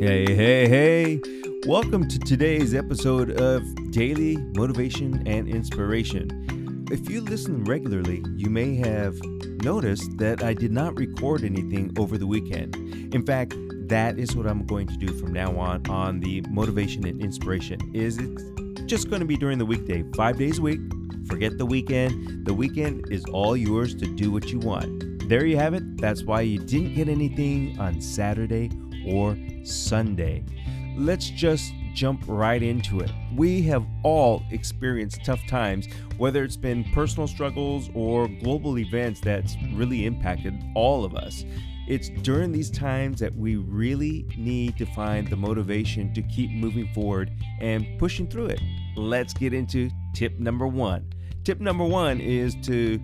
Hey, hey, hey. Welcome to today's episode of Daily Motivation and Inspiration. If you listen regularly, you may have noticed that I did not record anything over the weekend. In fact, that is what I'm going to do from now on on the motivation and inspiration. Is it's just going to be during the weekday, 5 days a week. Forget the weekend. The weekend is all yours to do what you want. There you have it. That's why you didn't get anything on Saturday or Sunday. Let's just jump right into it. We have all experienced tough times, whether it's been personal struggles or global events that's really impacted all of us. It's during these times that we really need to find the motivation to keep moving forward and pushing through it. Let's get into tip number one. Tip number one is to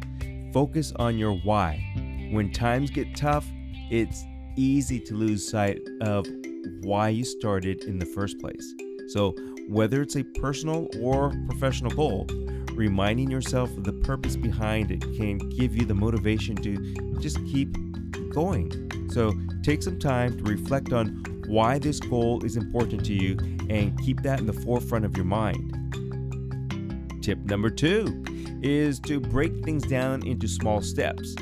focus on your why. When times get tough, it's easy to lose sight of why you started in the first place. So, whether it's a personal or professional goal, reminding yourself of the purpose behind it can give you the motivation to just keep going. So, take some time to reflect on why this goal is important to you and keep that in the forefront of your mind. Tip number two is to break things down into small steps.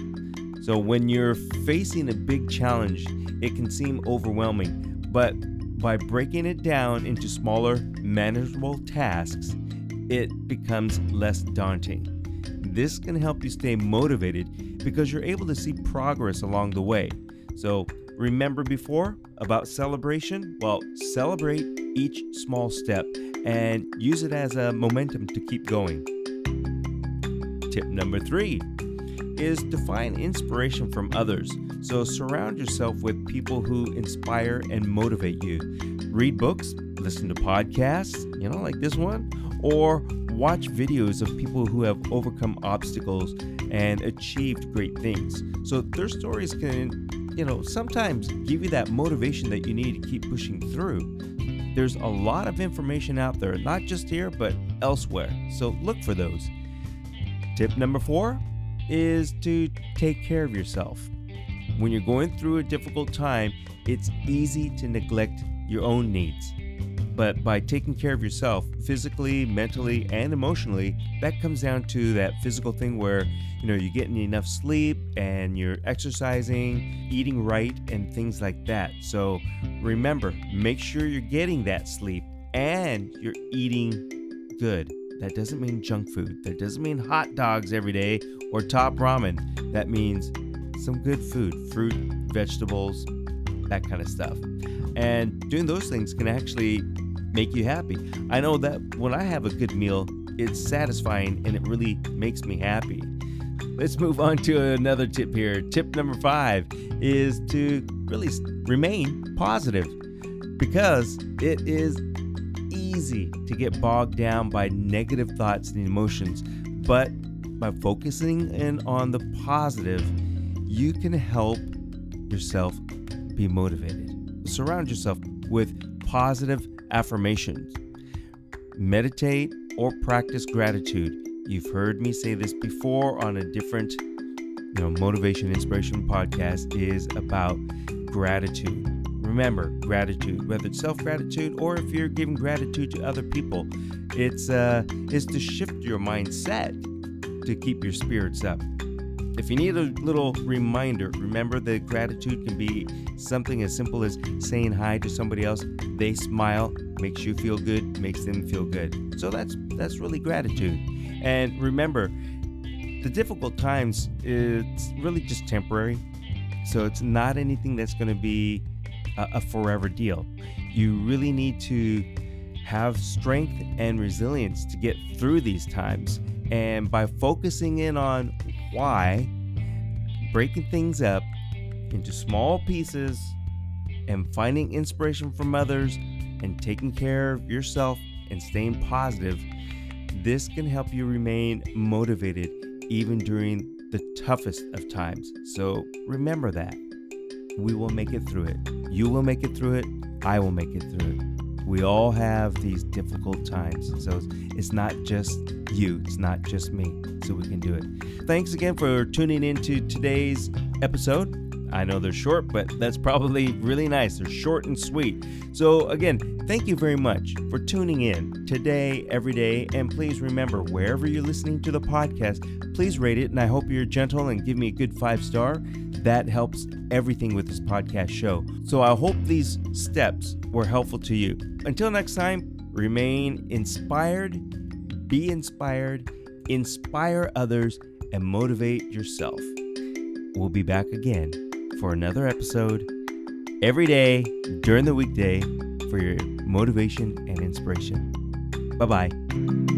So, when you're facing a big challenge, it can seem overwhelming, but by breaking it down into smaller, manageable tasks, it becomes less daunting. This can help you stay motivated because you're able to see progress along the way. So, remember before about celebration? Well, celebrate each small step and use it as a momentum to keep going. Tip number three is to find inspiration from others. So surround yourself with people who inspire and motivate you. Read books, listen to podcasts, you know, like this one, or watch videos of people who have overcome obstacles and achieved great things. So their stories can, you know, sometimes give you that motivation that you need to keep pushing through. There's a lot of information out there, not just here, but elsewhere. So look for those. Tip number four is to take care of yourself. When you're going through a difficult time, it's easy to neglect your own needs. But by taking care of yourself physically, mentally, and emotionally, that comes down to that physical thing where, you know, you're getting enough sleep and you're exercising, eating right, and things like that. So remember, make sure you're getting that sleep and you're eating good. That doesn't mean junk food. That doesn't mean hot dogs every day or top ramen. That means some good food, fruit, vegetables, that kind of stuff. And doing those things can actually make you happy. I know that when I have a good meal, it's satisfying and it really makes me happy. Let's move on to another tip here. Tip number five is to really remain positive because it is easy to get bogged down by negative thoughts and emotions, but by focusing in on the positive, you can help yourself be motivated. Surround yourself with positive affirmations. Meditate or practice gratitude. You've heard me say this before on a different you know motivation inspiration podcast is about gratitude remember gratitude whether it's self-gratitude or if you're giving gratitude to other people it's uh is to shift your mindset to keep your spirits up. If you need a little reminder remember that gratitude can be something as simple as saying hi to somebody else. They smile makes you feel good makes them feel good. So that's that's really gratitude. And remember the difficult times it's really just temporary. So it's not anything that's going to be a, a forever deal. You really need to have strength and resilience to get through these times. And by focusing in on why, breaking things up into small pieces, and finding inspiration from others, and taking care of yourself and staying positive, this can help you remain motivated even during the toughest of times. So remember that. We will make it through it. You will make it through it. I will make it through it. We all have these difficult times. So it's not just you, it's not just me. So we can do it. Thanks again for tuning in to today's episode. I know they're short, but that's probably really nice. They're short and sweet. So, again, thank you very much for tuning in today, every day. And please remember, wherever you're listening to the podcast, please rate it. And I hope you're gentle and give me a good five star. That helps everything with this podcast show. So, I hope these steps were helpful to you. Until next time, remain inspired, be inspired, inspire others, and motivate yourself. We'll be back again for another episode every day during the weekday for your motivation and inspiration. Bye bye.